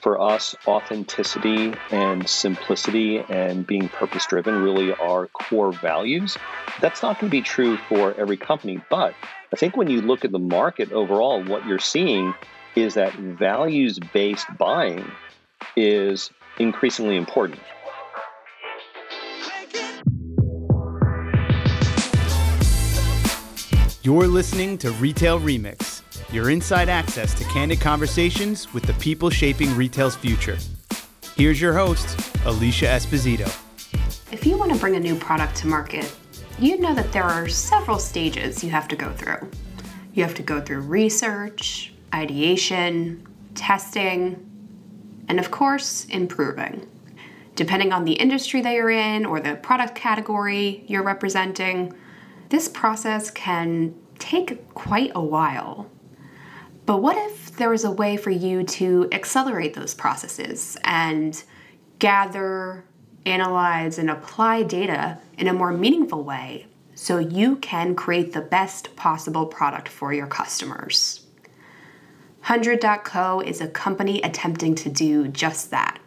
for us, authenticity and simplicity and being purpose driven really are core values. That's not going to be true for every company, but I think when you look at the market overall, what you're seeing is that values based buying is increasingly important. You're listening to Retail Remix, your inside access to candid conversations with the people shaping retail's future. Here's your host, Alicia Esposito. If you want to bring a new product to market, you know that there are several stages you have to go through. You have to go through research, ideation, testing, and of course, improving. Depending on the industry that you're in or the product category you're representing, this process can take quite a while. But what if there was a way for you to accelerate those processes and gather, analyze, and apply data in a more meaningful way so you can create the best possible product for your customers? 100.co is a company attempting to do just that.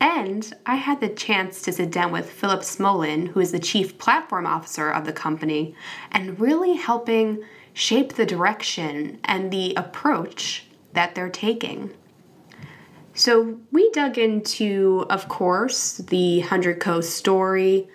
And I had the chance to sit down with Philip Smolin, who is the chief platform officer of the company, and really helping shape the direction and the approach that they're taking. So we dug into, of course, the 100 Co story,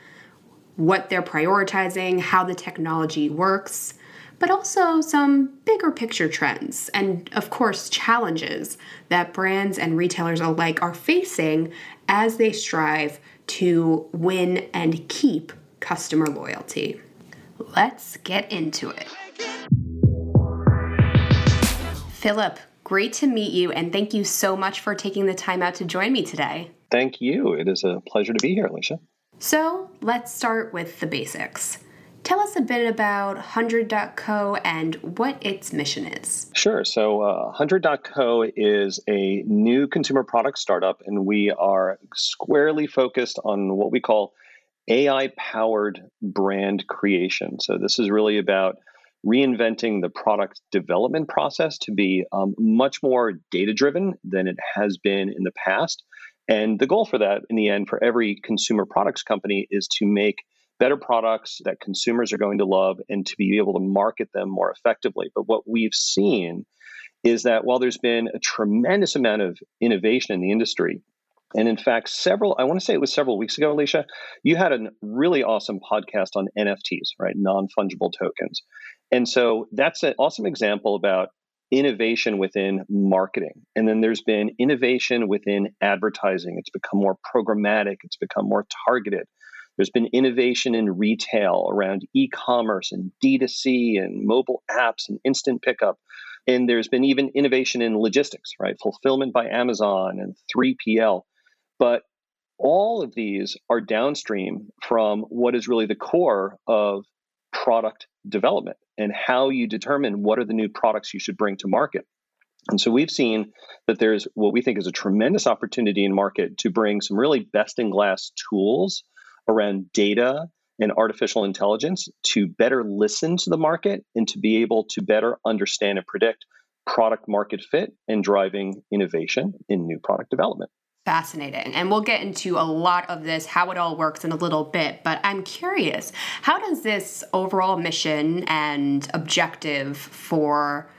what they're prioritizing, how the technology works, but also some bigger picture trends and, of course, challenges that brands and retailers alike are facing as they strive to win and keep customer loyalty. Let's get into it. Philip, great to meet you, and thank you so much for taking the time out to join me today. Thank you. It is a pleasure to be here, Alicia. So, let's start with the basics. Tell us a bit about 100.co and what its mission is. Sure. So, uh, 100.co is a new consumer product startup, and we are squarely focused on what we call AI powered brand creation. So, this is really about reinventing the product development process to be um, much more data driven than it has been in the past. And the goal for that, in the end, for every consumer products company is to make better products that consumers are going to love and to be able to market them more effectively. But what we've seen is that while there's been a tremendous amount of innovation in the industry, and in fact, several, I want to say it was several weeks ago, Alicia, you had a really awesome podcast on NFTs, right? Non fungible tokens. And so that's an awesome example about innovation within marketing. And then there's been innovation within advertising. It's become more programmatic, it's become more targeted. There's been innovation in retail around e commerce and D2C and mobile apps and instant pickup. And there's been even innovation in logistics, right? Fulfillment by Amazon and 3PL. But all of these are downstream from what is really the core of product development and how you determine what are the new products you should bring to market. And so we've seen that there's what we think is a tremendous opportunity in market to bring some really best in class tools around data and artificial intelligence to better listen to the market and to be able to better understand and predict product market fit and driving innovation in new product development. Fascinating. And we'll get into a lot of this, how it all works in a little bit. But I'm curious, how does this overall mission and objective for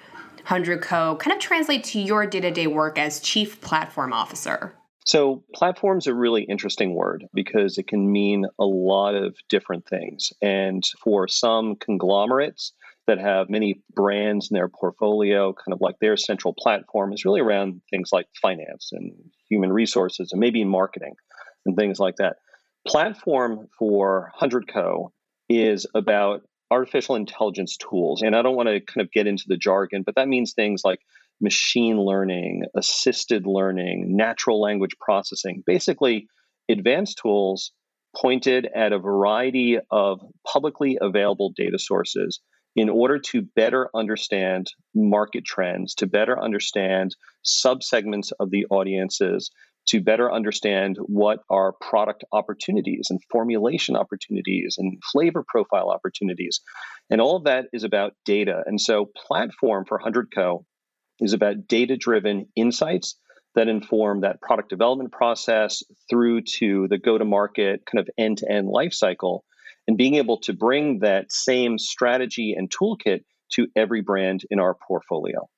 100 Co kind of translate to your day to day work as Chief Platform Officer? So, platform's a really interesting word because it can mean a lot of different things. And for some conglomerates that have many brands in their portfolio, kind of like their central platform is really around things like finance and human resources and maybe marketing and things like that. Platform for 100 Co is about artificial intelligence tools. And I don't want to kind of get into the jargon, but that means things like machine learning, assisted learning, natural language processing, basically advanced tools pointed at a variety of publicly available data sources in order to better understand market trends, to better understand subsegments of the audiences, to better understand what are product opportunities and formulation opportunities and flavor profile opportunities. And all of that is about data. And so, platform for 100 Co is about data driven insights that inform that product development process through to the go to market kind of end to end life cycle and being able to bring that same strategy and toolkit to every brand in our portfolio.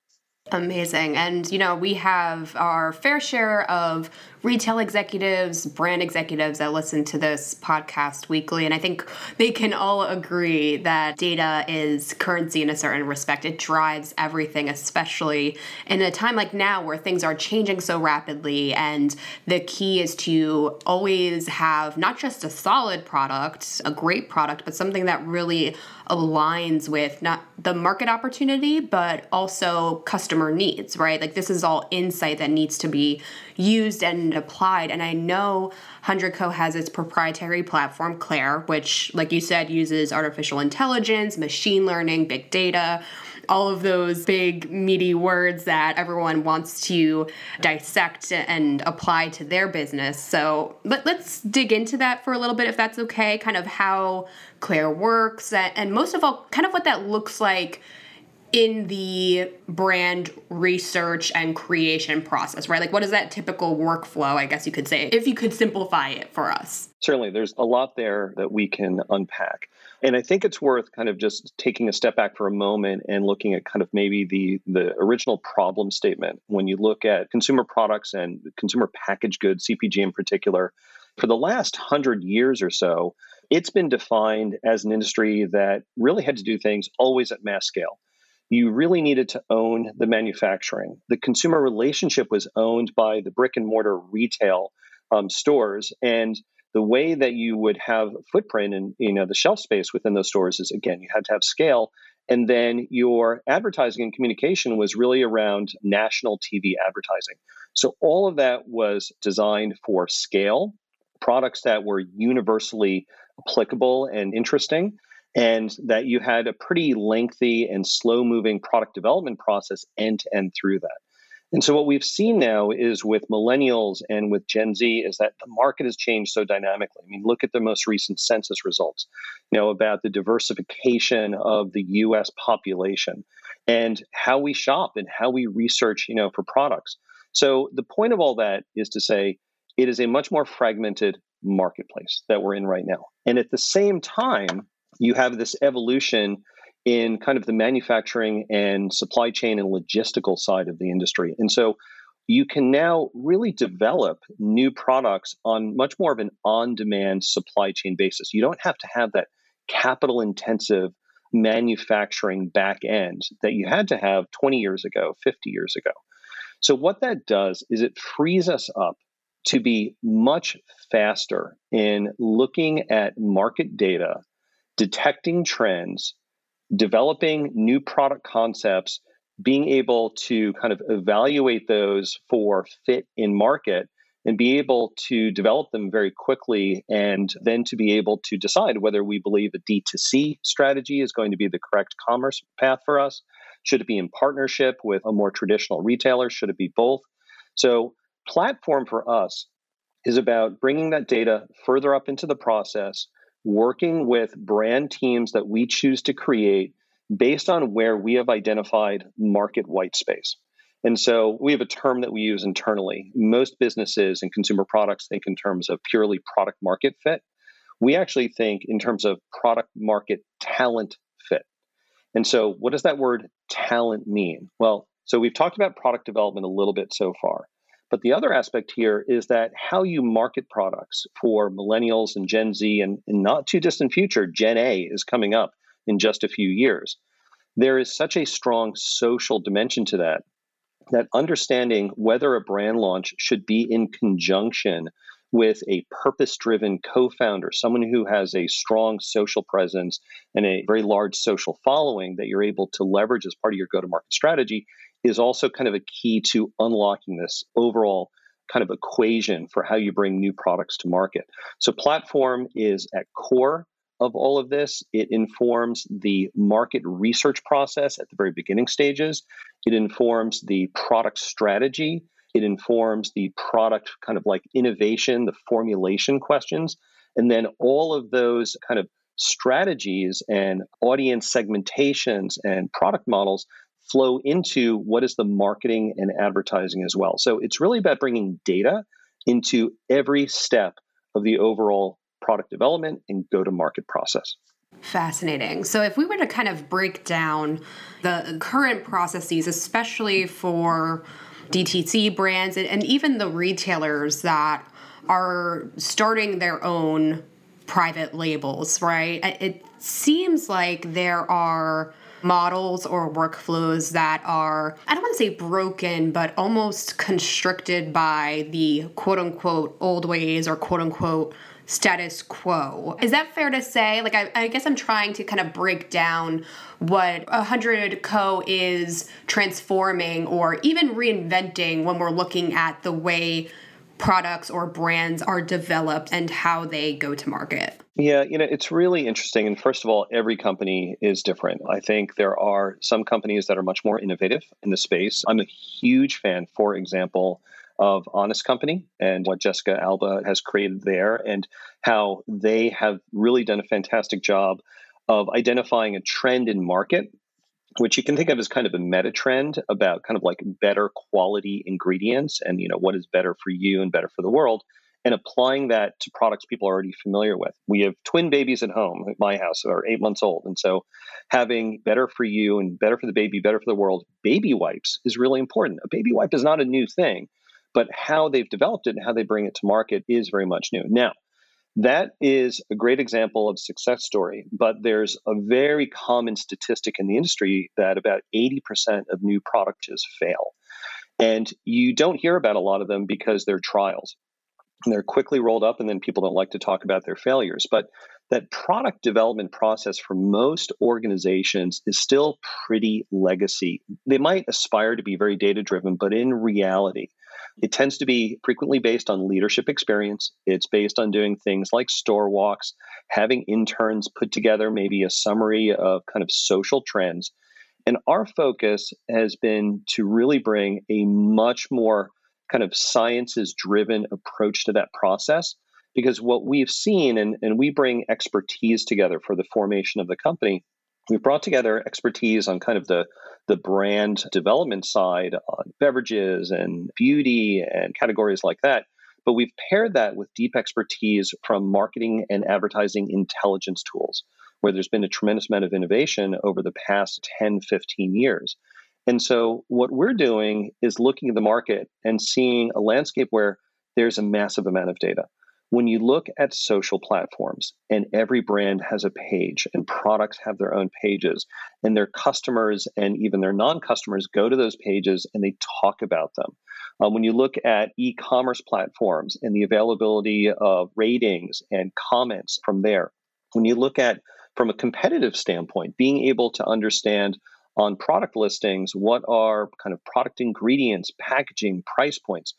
Amazing. And, you know, we have our fair share of retail executives, brand executives that listen to this podcast weekly. And I think they can all agree that data is currency in a certain respect. It drives everything, especially in a time like now where things are changing so rapidly. And the key is to always have not just a solid product, a great product, but something that really aligns with not the market opportunity, but also customer needs, right? Like this is all insight that needs to be used and applied. And I know 100 Co has its proprietary platform, Claire, which, like you said, uses artificial intelligence, machine learning, big data all of those big meaty words that everyone wants to dissect and apply to their business. So let, us dig into that for a little bit, if that's okay, kind of how Claire works, and most of all, kind of what that looks like in the brand research and creation process, right? Like, what is that typical workflow, I guess you could say, if you could simplify it for us? Certainly, there's a lot there that we can unpack. And I think it's worth kind of just taking a step back for a moment and looking at kind of maybe the, the original problem statement. When you look at consumer products and consumer packaged goods, CPG in particular, for the last hundred years or so, it's been defined as an industry that really had to do things always at mass scale you really needed to own the manufacturing. The consumer relationship was owned by the brick and mortar retail um, stores, and the way that you would have footprint and you know the shelf space within those stores is again you had to have scale, and then your advertising and communication was really around national TV advertising. So all of that was designed for scale, products that were universally applicable and interesting and that you had a pretty lengthy and slow moving product development process end to end through that. And so what we've seen now is with millennials and with Gen Z is that the market has changed so dynamically. I mean, look at the most recent census results, you know, about the diversification of the US population and how we shop and how we research, you know, for products. So the point of all that is to say it is a much more fragmented marketplace that we're in right now. And at the same time, you have this evolution in kind of the manufacturing and supply chain and logistical side of the industry. And so you can now really develop new products on much more of an on demand supply chain basis. You don't have to have that capital intensive manufacturing back end that you had to have 20 years ago, 50 years ago. So, what that does is it frees us up to be much faster in looking at market data detecting trends, developing new product concepts, being able to kind of evaluate those for fit in market and be able to develop them very quickly and then to be able to decide whether we believe a D2C strategy is going to be the correct commerce path for us. Should it be in partnership with a more traditional retailer? Should it be both? So, platform for us is about bringing that data further up into the process, working with brand teams that we choose to create based on where we have identified market white space. And so we have a term that we use internally. Most businesses and consumer products think in terms of purely product market fit. We actually think in terms of product market talent fit. And so, what does that word talent mean? Well, so we've talked about product development a little bit so far. But the other aspect here is that how you market products for millennials and Gen Z, and not too distant future, Gen A is coming up in just a few years. There is such a strong social dimension to that that understanding whether a brand launch should be in conjunction with a purpose driven co founder, someone who has a strong social presence and a very large social following that you're able to leverage as part of your go to market strategy is also kind of a key to unlocking this overall kind of equation for how you bring new products to market. So, platform is at core of all of this. It informs the market research process at the very beginning stages. It informs the product strategy. It informs the product kind of like innovation, the formulation questions. And then all of those kind of strategies and audience segmentations and product models flow into what is the marketing and advertising as well. So it's really about bringing data into every step of the overall product development and go to market process. Fascinating. So, if we were to kind of break down the current processes, especially for DTC brands and, and even the retailers that are starting their own private labels, right? It seems like there are models or workflows that are, I don't want to say broken, but almost constricted by the quote unquote old ways or quote unquote status quo. Is that fair to say? Like, I, I guess I'm trying to kind of break down what 100 Co is transforming or even reinventing when we're looking at the way products or brands are developed and how they go to market? Yeah, you know, it's really interesting. And first of all, every company is different. I think there are some companies that are much more innovative in the space. I'm a huge fan, for example, of Honest Company and what Jessica Alba has created there, and how they have really done a fantastic job of identifying a trend in market which you can think of as kind of a meta trend about kind of like better quality ingredients and you know what is better for you and better for the world and applying that to products people are already familiar with. We have twin babies at home at my house are eight months old. And so having better for you and better for the baby, better for the world, baby wipes is really important. A baby wipe is not a new thing, but how they've developed it and how they bring it to market is very much new. Now, that is a great example of success story, but there's a very common statistic in the industry that about 80% of new products fail. And you don't hear about a lot of them because they're trials. They're quickly rolled up, and then people don't like to talk about their failures. But that product development process for most organizations is still pretty legacy. They might aspire to be very data driven, but in reality, it tends to be frequently based on leadership experience. It's based on doing things like store walks, having interns put together maybe a summary of kind of social trends. And our focus has been to really bring a much more kind of sciences driven approach to that process. Because what we've seen, and, and we bring expertise together for the formation of the company, we've brought together expertise on kind of the the brand development side on beverages and beauty and categories like that. But we've paired that with deep expertise from marketing and advertising intelligence tools, where there's been a tremendous amount of innovation over the past 10, 15 years. And so, what we're doing is looking at the market and seeing a landscape where there's a massive amount of data. When you look at social platforms and every brand has a page and products have their own pages and their customers and even their non-customers go to those pages and they talk about them. Um, when you look at e-commerce platforms and the availability of ratings and comments from there when you look at from a competitive standpoint being able to understand on product listings what are kind of product ingredients packaging price points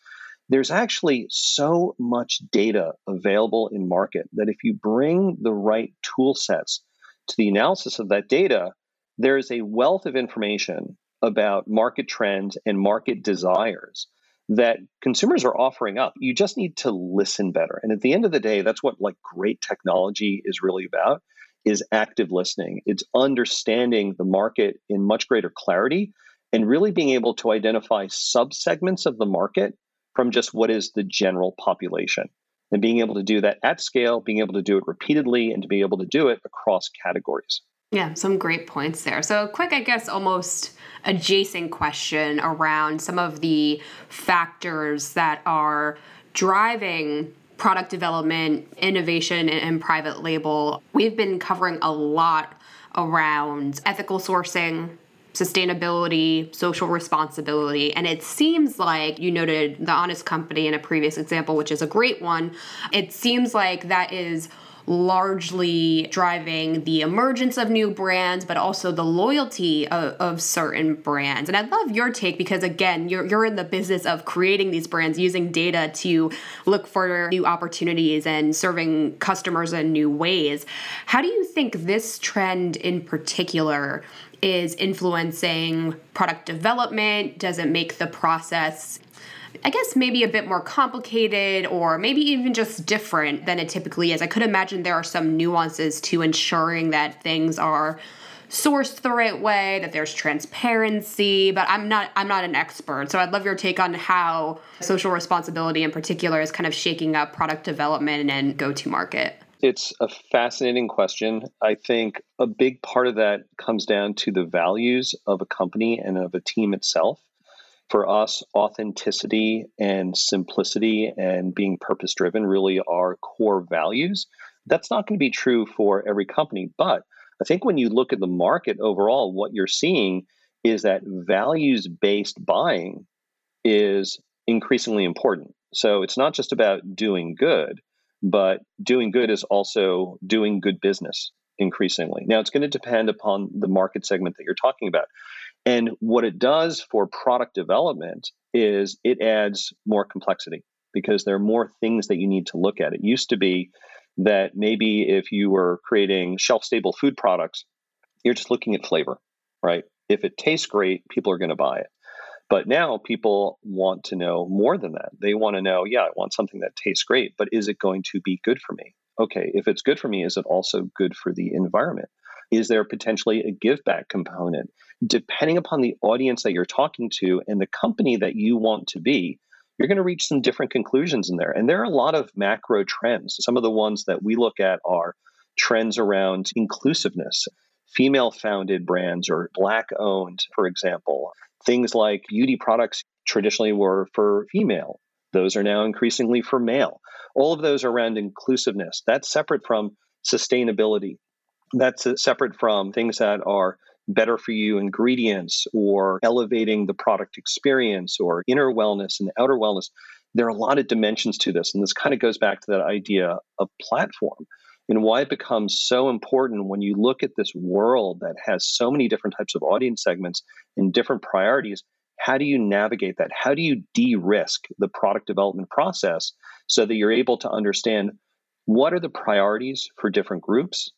there's actually so much data available in market that if you bring the right tool sets to the analysis of that data, there is a wealth of information about market trends and market desires that consumers are offering up. You just need to listen better. And at the end of the day, that's what like great technology is really about is active listening. It's understanding the market in much greater clarity and really being able to identify subsegments of the market from just what is the general population. And being able to do that at scale, being able to do it repeatedly, and to be able to do it across categories. Yeah, some great points there. So, a quick, I guess, almost adjacent question around some of the factors that are driving product development, innovation, and, private label. We've been covering a lot around ethical sourcing, sustainability, social responsibility. And it seems like you noted the Honest Company in a previous example, which is a great one. It seems like that is largely driving the emergence of new brands, but also the loyalty of, of, certain brands. And I love your take because, again, you're, you're in the business of creating these brands using data to look for new opportunities and serving customers in new ways. How do you think this trend in particular is influencing product development? Does it make the process I guess maybe a bit more complicated or maybe even just different than it typically is. I could imagine there are some nuances to ensuring that things are sourced the right way, that there's transparency, but I'm not I'm not an expert. So I'd love your take on how social responsibility in particular is kind of shaking up product development and go to market. It's a fascinating question. I think a big part of that comes down to the values of a company and of a team itself. For us, authenticity and simplicity and being purpose driven really are core values. That's not going to be true for every company, but I think when you look at the market overall, what you're seeing is that values based buying is increasingly important. So it's not just about doing good, but doing good is also doing good business increasingly. Now, it's going to depend upon the market segment that you're talking about. And what it does for product development is it adds more complexity because there are more things that you need to look at. It used to be that maybe if you were creating shelf stable food products, you're just looking at flavor, right? If it tastes great, people are going to buy it. But now people want to know more than that. They want to know, yeah, I want something that tastes great, but is it going to be good for me? Okay, if it's good for me, is it also good for the environment? Is there potentially a give back component? Depending upon the audience that you're talking to and the company that you want to be, you're going to reach some different conclusions in there. And there are a lot of macro trends. Some of the ones that we look at are trends around inclusiveness, female founded brands or black owned, for example, Things like beauty products traditionally were for female, those are now increasingly for male. All of those are around inclusiveness. That's separate from sustainability. That's separate from things that are better for you ingredients or elevating the product experience or inner wellness and outer wellness. There are a lot of dimensions to this. And this kind of goes back to that idea of platform and why it becomes so important when you look at this world that has so many different types of audience segments and different priorities. How do you navigate that? How do you de risk the product development process so that you're able to understand what are the priorities for different groups?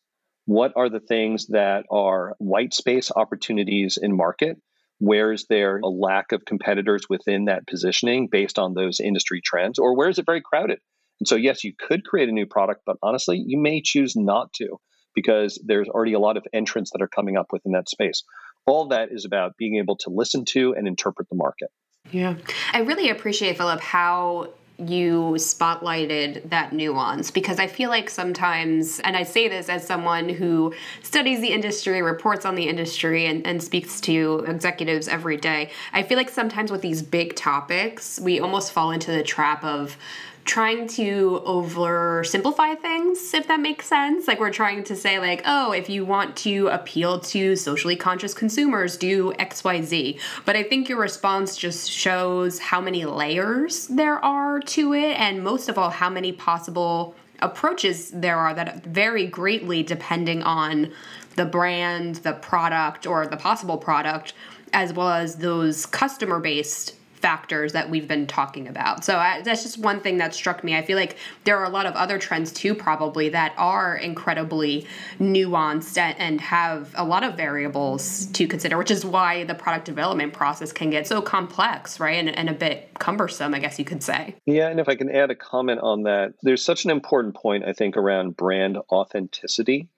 What are the things that are white space opportunities in market? Where is there a lack of competitors within that positioning based on those industry trends? Or where is it very crowded? And so, yes, you could create a new product, but honestly, you may choose not to because there's already a lot of entrants that are coming up within that space. All that is about being able to listen to and interpret the market. Yeah. I really appreciate, Philip, how you spotlighted that nuance. Because I feel like sometimes, and I say this as someone who studies the industry, reports on the industry, and, and speaks to executives every day, I feel like sometimes with these big topics, we almost fall into the trap of trying to oversimplify things, if that makes sense. Like we're trying to say, like, oh, if you want to appeal to socially conscious consumers, do XYZ. But I think your response just shows how many layers there are to it, and most of all, how many possible approaches there are that vary greatly depending on the brand, the product, or the possible product, as well as those customer based factors that we've been talking about. So I, that's just one thing that struck me. I feel like there are a lot of other trends too, probably, that are incredibly nuanced and, have a lot of variables to consider, which is why the product development process can get so complex, right? And, and a bit cumbersome, I guess you could say. Yeah, and if I can add a comment on that, there's such an important point, I think, around brand authenticity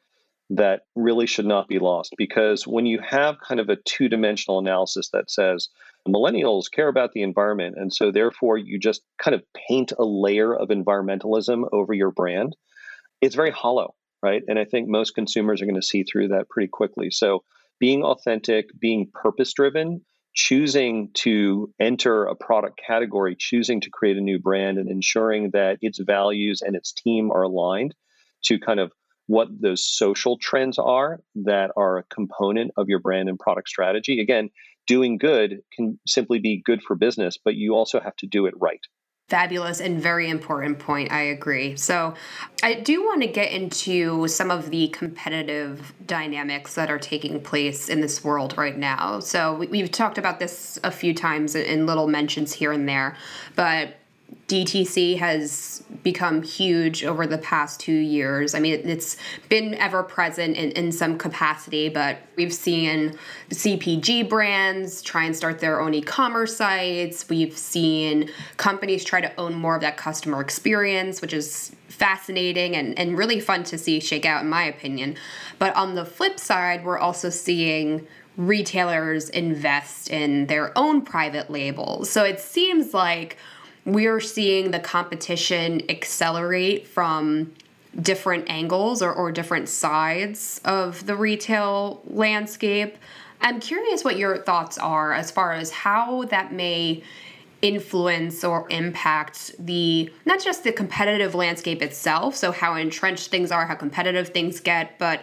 that really should not be lost because when you have kind of a two dimensional analysis that says, millennials care about the environment. And so, therefore, you just kind of paint a layer of environmentalism over your brand. It's very hollow, right? And I think most consumers are going to see through that pretty quickly. So, being authentic, being purpose driven, choosing to enter a product category, choosing to create a new brand, and ensuring that its values and its team are aligned to kind of what those social trends are that are a component of your brand and product strategy. Again, doing good can simply be good for business, but you also have to do it right. Fabulous and very important point. I agree. So, I do want to get into some of the competitive dynamics that are taking place in this world right now. So, we've talked about this a few times in little mentions here and there, but DTC has become huge over the past two years. I mean, it's been ever present in, in some capacity, but we've seen CPG brands try and start their own e commerce sites. We've seen companies try to own more of that customer experience, which is fascinating and, and really fun to see shake out, in my opinion. But on the flip side, we're also seeing retailers invest in their own private labels. So it seems like we're seeing the competition accelerate from different angles or, or different sides of the retail landscape. I'm curious what your thoughts are as far as how that may influence or impact the not just the competitive landscape itself, so how entrenched things are, how competitive things get, but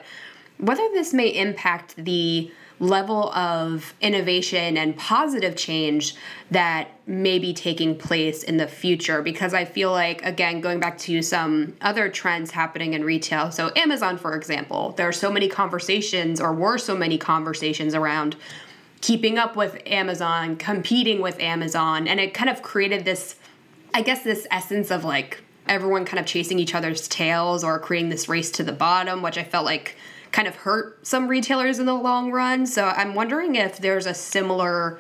whether this may impact the level of innovation and positive change that may be taking place in the future. Because I feel like again going back to some other trends happening in retail. So Amazon for example there are so many conversations or were so many conversations around keeping up with Amazon competing with Amazon. And it kind of created this I guess this essence of like everyone kind of chasing each other's tails or creating this race to the bottom which I felt like kind of hurt some retailers in the long run. So I'm wondering if there's a similar,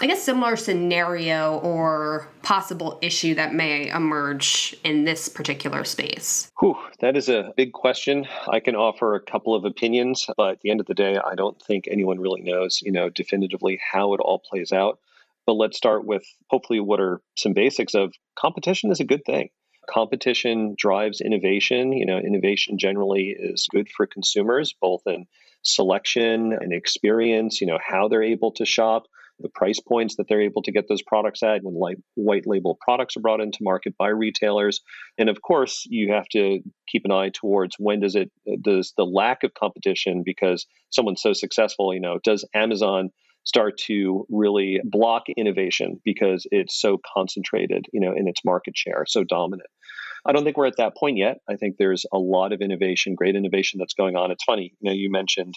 I guess, similar scenario or possible issue that may emerge in this particular space. Whew, that is a big question. I can offer a couple of opinions, but at the end of the day, I don't think anyone really knows, you know, definitively how it all plays out. But let's start with hopefully what are some basics of competition is a good thing competition drives innovation. You know, innovation generally is good for consumers, both in selection and experience, you know, how they're able to shop, the price points that they're able to get those products at when like white label products are brought into market by retailers. And of course, you have to keep an eye towards when does it does the lack of competition because someone's so successful, you know, does Amazon start to really block innovation because it's so concentrated, you know, in its market share, so dominant. I don't think we're at that point yet. I think there's a lot of innovation, great innovation that's going on. It's funny, you know, you mentioned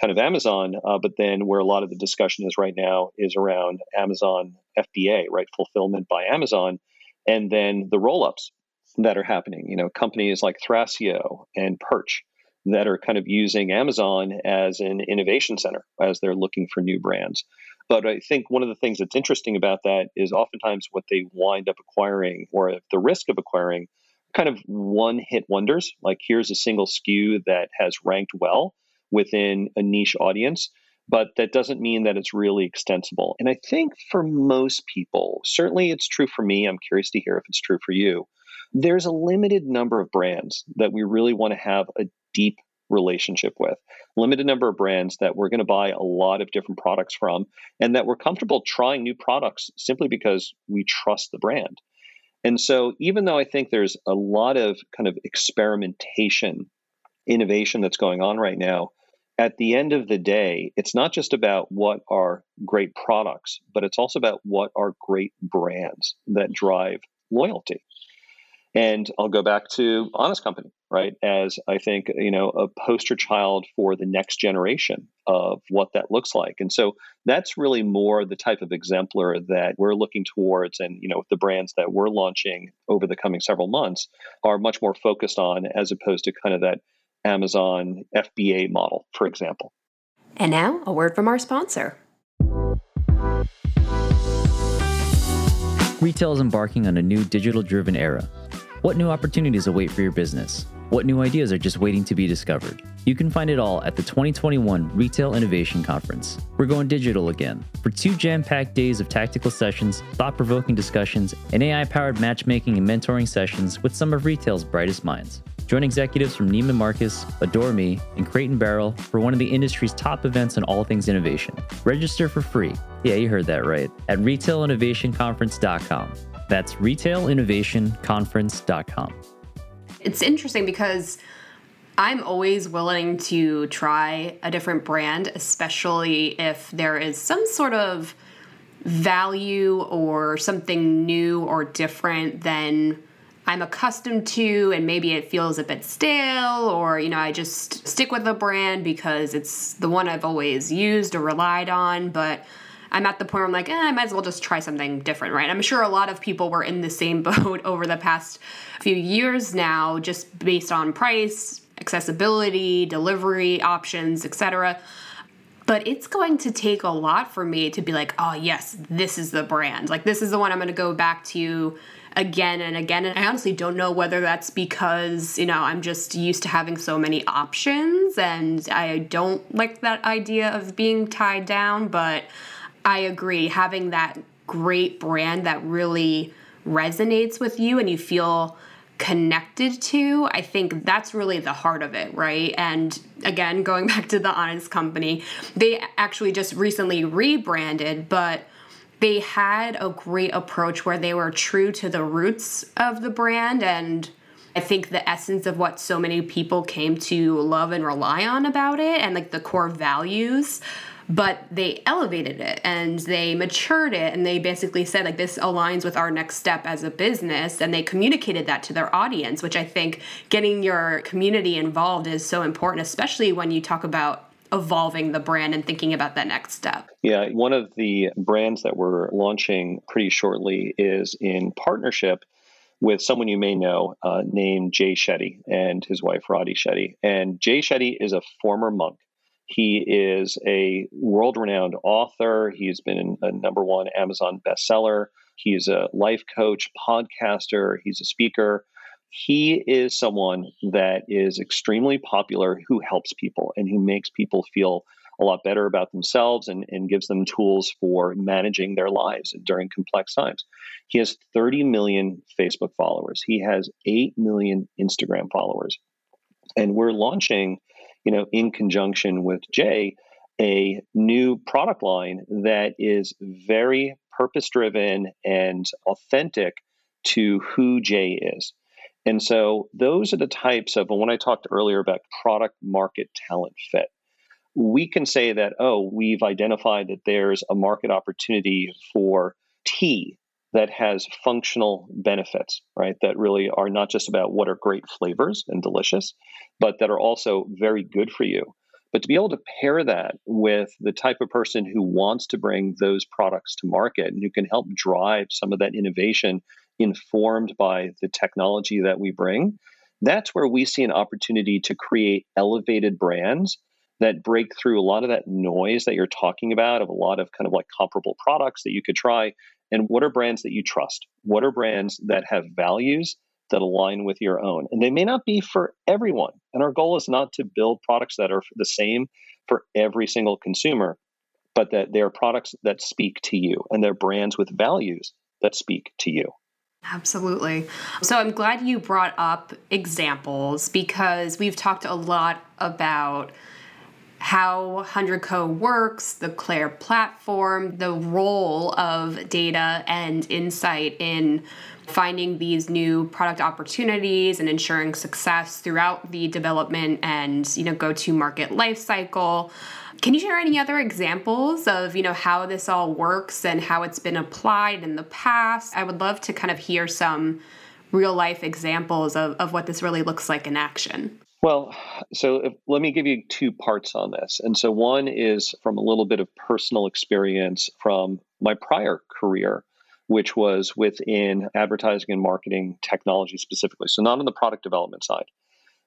kind of Amazon, uh, but then where a lot of the discussion is right now is around Amazon FBA, right, fulfillment by Amazon, and then the roll-ups that are happening. You know, companies like Thrasio and Perch that are kind of using Amazon as an innovation center as they're looking for new brands. But I think one of the things that's interesting about that is oftentimes what they wind up acquiring or the risk of acquiring kind of one hit wonders. Like here's a single SKU that has ranked well within a niche audience, but that doesn't mean that it's really extensible. And I think for most people, certainly it's true for me, I'm curious to hear if it's true for you. There's a limited number of brands that we really want to have a deep relationship with. Limited number of brands that we're going to buy a lot of different products from, and that we're comfortable trying new products simply because we trust the brand. And so, even though I think there's a lot of kind of experimentation, innovation that's going on right now, at the end of the day, it's not just about what are great products, but it's also about what are great brands that drive loyalty. And I'll go back to Honest Company, right? As I think, you know, a poster child for the next generation of what that looks like. And so that's really more the type of exemplar that we're looking towards. And, you know, the brands that we're launching over the coming several months are much more focused on as opposed to kind of that Amazon FBA model, for example. And now a word from our sponsor. Retail is embarking on a new digital driven era what new opportunities await for your business? What new ideas are just waiting to be discovered? You can find it all at the 2021 Retail Innovation Conference. We're going digital again for two jam packed days of tactical sessions, thought provoking discussions, and AI powered matchmaking and mentoring sessions with some of retail's brightest minds. Join executives from Neiman Marcus, Adore Me, and Crate and Barrel for one of the industry's top events on all things innovation. Register for free. Yeah, you heard that right. At retailinnovationconference.com. That's retailinnovationconference.com. It's interesting because I'm always willing to try a different brand, especially if there is some sort of value or something new or different than I'm accustomed to, and maybe it feels a bit stale, or you know, I just stick with the brand because it's the one I've always used or relied on. But I'm at the point where I'm like, eh, I might as well just try something different, right? I'm sure a lot of people were in the same boat over the past few years now, just based on price, accessibility, delivery options, etc. But it's going to take a lot for me to be like, oh, yes, this is the brand. Like, this is the one I'm going to go back to again and again. And I honestly don't know whether that's because, you know, I'm just used to having so many options and I don't like that idea of being tied down. But I agree, having that great brand that really resonates with you and you feel connected to, I think that's really the heart of it, right? And again, going back to the Honest Company, they actually just recently rebranded, but they had a great approach where they were true to the roots of the brand and I think the essence of what so many people came to love and rely on about it and like the core values but they elevated it and they matured it and they basically said like this aligns with our next step as a business and they communicated that to their audience which i think getting your community involved is so important especially when you talk about evolving the brand and thinking about that next step yeah one of the brands that we're launching pretty shortly is in partnership with someone you may know uh, named Jay Shetty and his wife Radhi Shetty. And Jay Shetty is a former monk. He is a world renowned author. He's been a number one Amazon bestseller. He's a life coach, podcaster, he's a speaker. He is someone that is extremely popular who helps people and who makes people feel a lot better about themselves and, and gives them tools for managing their lives during complex times. He has 30 million Facebook followers, he has 8 million Instagram followers. And we're launching you know, in conjunction with Jay, a new product line that is very purpose driven and authentic to who Jay is. And so those are the types of, when I talked earlier about product market talent fit, we can say that, oh, we've identified that there's a market opportunity for tea that has functional benefits, right? That really are not just about what are great flavors and delicious, but that are also very good for you. But to be able to pair that with the type of person who wants to bring those products to market and who can help drive some of that innovation informed by the technology that we bring, that's where we see an opportunity to create elevated brands that break through a lot of that noise that you're talking about of a lot of kind of like comparable products that you could try and what are brands that you trust? What are brands that have values that align with your own? And they may not be for everyone. And our goal is not to build products that are the same for every single consumer, but that they're products that speak to you and they're brands with values that speak to you. Absolutely. So I'm glad you brought up examples because we've talked a lot about how 100Co works, the Claire platform, the role of data and insight in finding these new product opportunities and ensuring success throughout the development and you know go to market life cycle. Can you share any other examples of you know how this all works and how it's been applied in the past? I would love to kind of hear some real life examples of, of what this really looks like in action. Well, so if, let me give you two parts on this. And so one is from a little bit of personal experience from my prior career, which was within advertising and marketing technology specifically. So not on the product development side,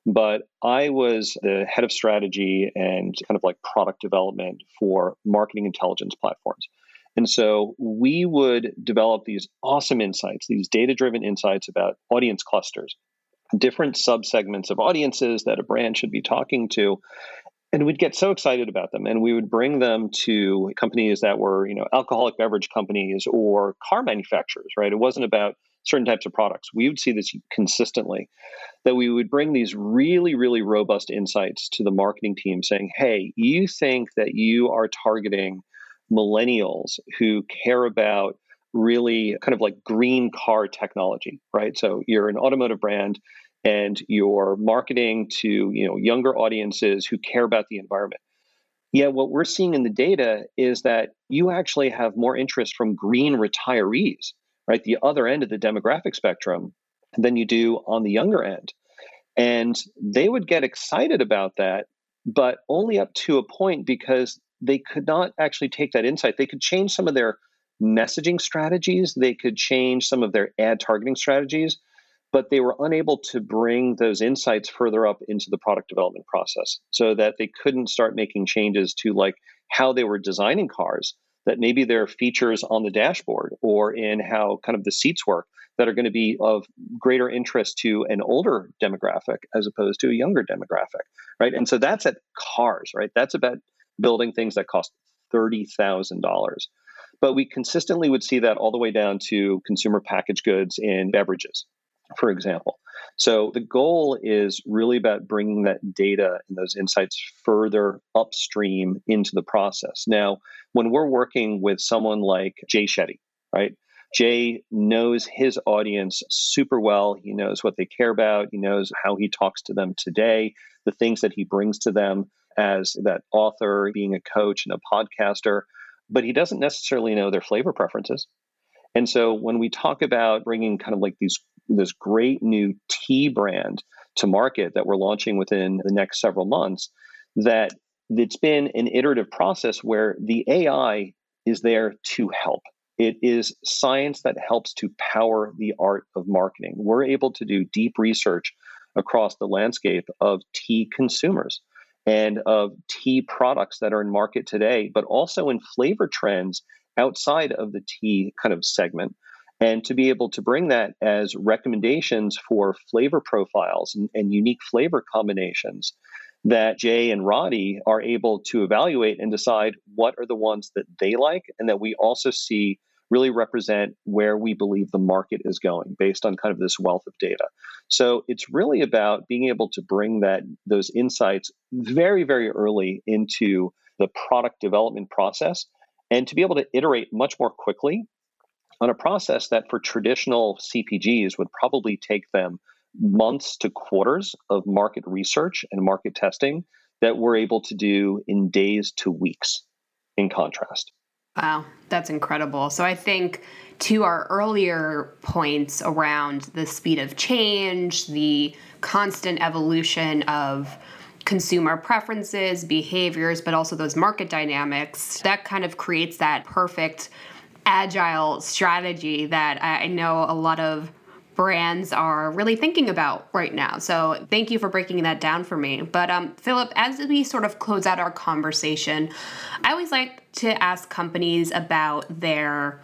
but I was the head of strategy and kind of like product development for marketing intelligence platforms. And so we would develop these awesome insights, these data driven insights about audience clusters, different subsegments of audiences that a brand should be talking to. And we'd get so excited about them and we would bring them to companies that were you know alcoholic beverage companies or car manufacturers right? It wasn't about certain types of products. We would see this consistently that we would bring these really really robust insights to the marketing team saying hey you think that you are targeting millennials who care about really kind of like green car technology, right? So you're an automotive brand and you're marketing to, you know, younger audiences who care about the environment. Yet what we're seeing in the data is that you actually have more interest from green retirees, right? The other end of the demographic spectrum than you do on the younger end. And they would get excited about that, but only up to a point because they could not actually take that insight. They could change some of their messaging strategies, they could change some of their ad targeting strategies, but they were unable to bring those insights further up into the product development process so that they couldn't start making changes to like how they were designing cars that maybe there are features on the dashboard or in how kind of the seats work that are going to be of greater interest to an older demographic as opposed to a younger demographic right? And so that's at cars right? That's about building things that cost $30,000 but we consistently would see that all the way down to consumer packaged goods and beverages for example. So the goal is really about bringing that data and those insights further upstream into the process. Now, when we're working with someone like Jay Shetty, right? Jay knows his audience super well. He knows what they care about. He knows how he talks to them today, the things that he brings to them as that author, being a coach and a podcaster. But he doesn't necessarily know their flavor preferences. And so when we talk about bringing kind of like these this great new tea brand to market that we're launching within the next several months that it's been an iterative process where the AI is there to help. It is science that helps to power the art of marketing. We're able to do deep research across the landscape of tea consumers and of tea products that are in market today, but also in flavor trends outside of the tea kind of segment. And to be able to bring that as recommendations for flavor profiles and, and, unique flavor combinations that Jay and Radhi are able to evaluate and decide what are the ones that they like, and that we also see really represent where we believe the market is going based on kind of this wealth of data. So it's really about being able to bring that those insights very very early into the product development process and to be able to iterate much more quickly on a process that for traditional CPGs would probably take them months to quarters of market research and market testing that we're able to do in days to weeks in contrast. Wow, that's incredible. So I think to our earlier points around the speed of change, the constant evolution of consumer preferences, behaviors, but also those market dynamics, that kind of creates that perfect agile strategy that I know a lot of brands are really thinking about right now. So thank you for breaking that down for me. But um, Philip, as we sort of close out our conversation, I always like to ask companies about their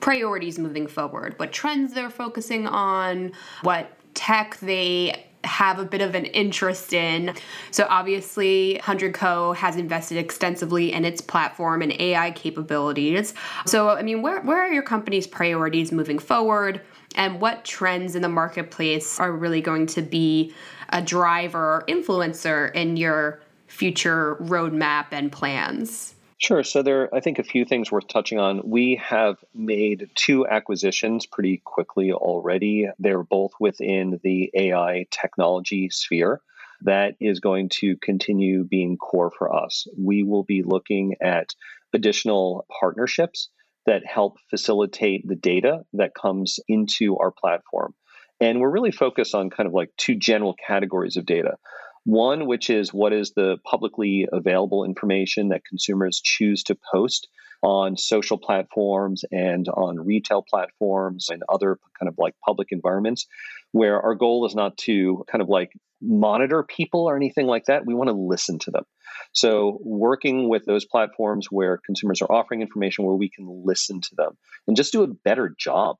priorities moving forward, what trends they're focusing on, what tech they have a bit of an interest in. So obviously 100 Co has invested extensively in its platform and AI capabilities. So I mean where where are your company's priorities moving forward and what trends in the marketplace are really going to be a driver or influencer in your future roadmap and plans? Sure. So there are, I think, a few things worth touching on. We have made two acquisitions pretty quickly already. They're both within the AI technology sphere. That is going to continue being core for us. We will be looking at additional partnerships that help facilitate the data that comes into our platform. And we're really focused on kind of like two general categories of data. One, which is what is the publicly available information that consumers choose to post on social platforms and on retail platforms and other kind of like public environments, where our goal is not to kind of like monitor people or anything like that. We want to listen to them. So, working with those platforms where consumers are offering information where we can listen to them and just do a better job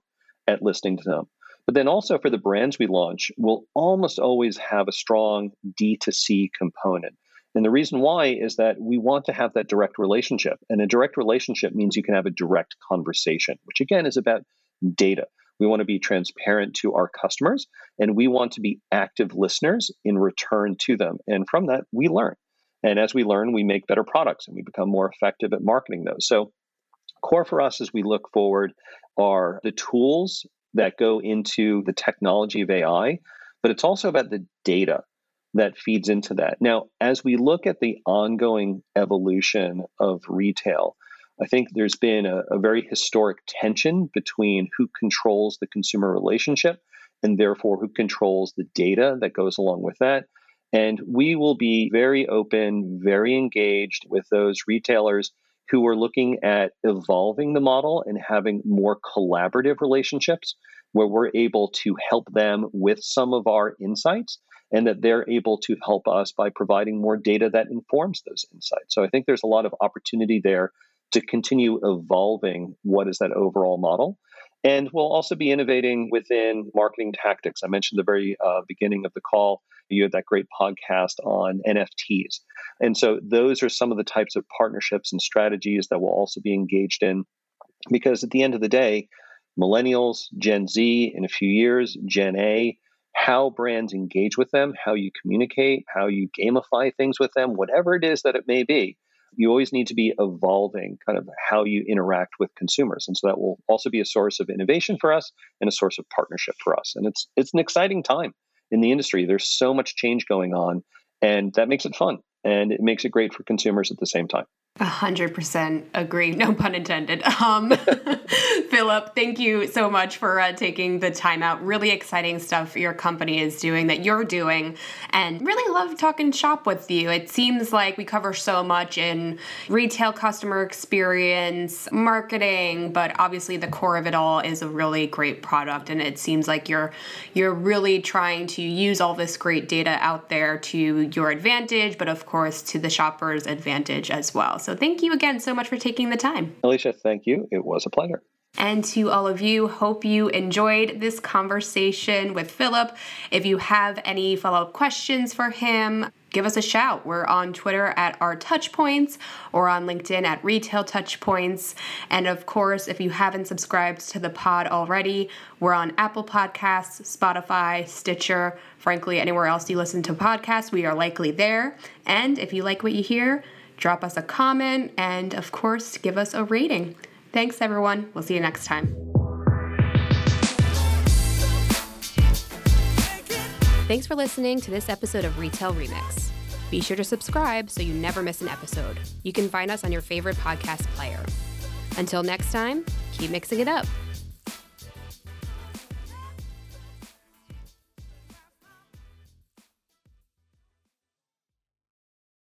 at listening to them. But then also for the brands we launch, we'll almost always have a strong D2C component. And the reason why is that we want to have that direct relationship. And a direct relationship means you can have a direct conversation, which again is about data. We want to be transparent to our customers and we want to be active listeners in return to them. And from that, we learn. And as we learn, we make better products and we become more effective at marketing those. So, core for us as we look forward are the tools that go into the technology of AI, but it's also about the data that feeds into that. Now, as we look at the ongoing evolution of retail, I think there's been a, a, very historic tension between who controls the consumer relationship and therefore who controls the data that goes along with that. And we will be very open, very engaged with those retailers who are looking at evolving the model and having more collaborative relationships where we're able to help them with some of our insights and that they're able to help us by providing more data that informs those insights. So I think there's a lot of opportunity there to continue evolving what is that overall model. And we'll also be innovating within marketing tactics. I mentioned the very uh, beginning of the call, you had that great podcast on NFTs. And so those are some of the types of partnerships and strategies that we'll also be engaged in. Because at the end of the day, millennials, Gen Z, in a few years, Gen A, how brands engage with them, how you communicate, how you gamify things with them, whatever it is that it may be, you always need to be evolving kind of how you interact with consumers. And so that will also be a source of innovation for us and a source of partnership for us. And it's it's an exciting time in the industry. There's so much change going on and that makes it fun and it makes it great for consumers at the same time. A hundred percent agree. No pun intended. Um, Philip, thank you so much for uh, taking the time out. Really exciting stuff your company is doing that you're doing, and really love talking shop with you. It seems like we cover so much in retail customer experience, marketing, but obviously the core of it all is a really great product. And it seems like you're you're really trying to use all this great data out there to your advantage, but of course to the shopper's advantage as well. So thank you again so much for taking the time. Alicia, thank you. It was a pleasure. And to all of you, hope you enjoyed this conversation with Philip. If you have any follow up questions for him, give us a shout. We're on Twitter at our touchpoints or on LinkedIn at retail touchpoints. And of course, if you haven't subscribed to the pod already, we're on Apple Podcasts, Spotify, Stitcher, frankly, anywhere else you listen to podcasts, we are likely there. And if you like what you hear, drop us a comment, and of course, give us a rating. Thanks, everyone. We'll see you next time. Thanks for listening to this episode of Retail Remix. Be sure to subscribe so you never miss an episode. You can find us on your favorite podcast player. Until next time, keep mixing it up.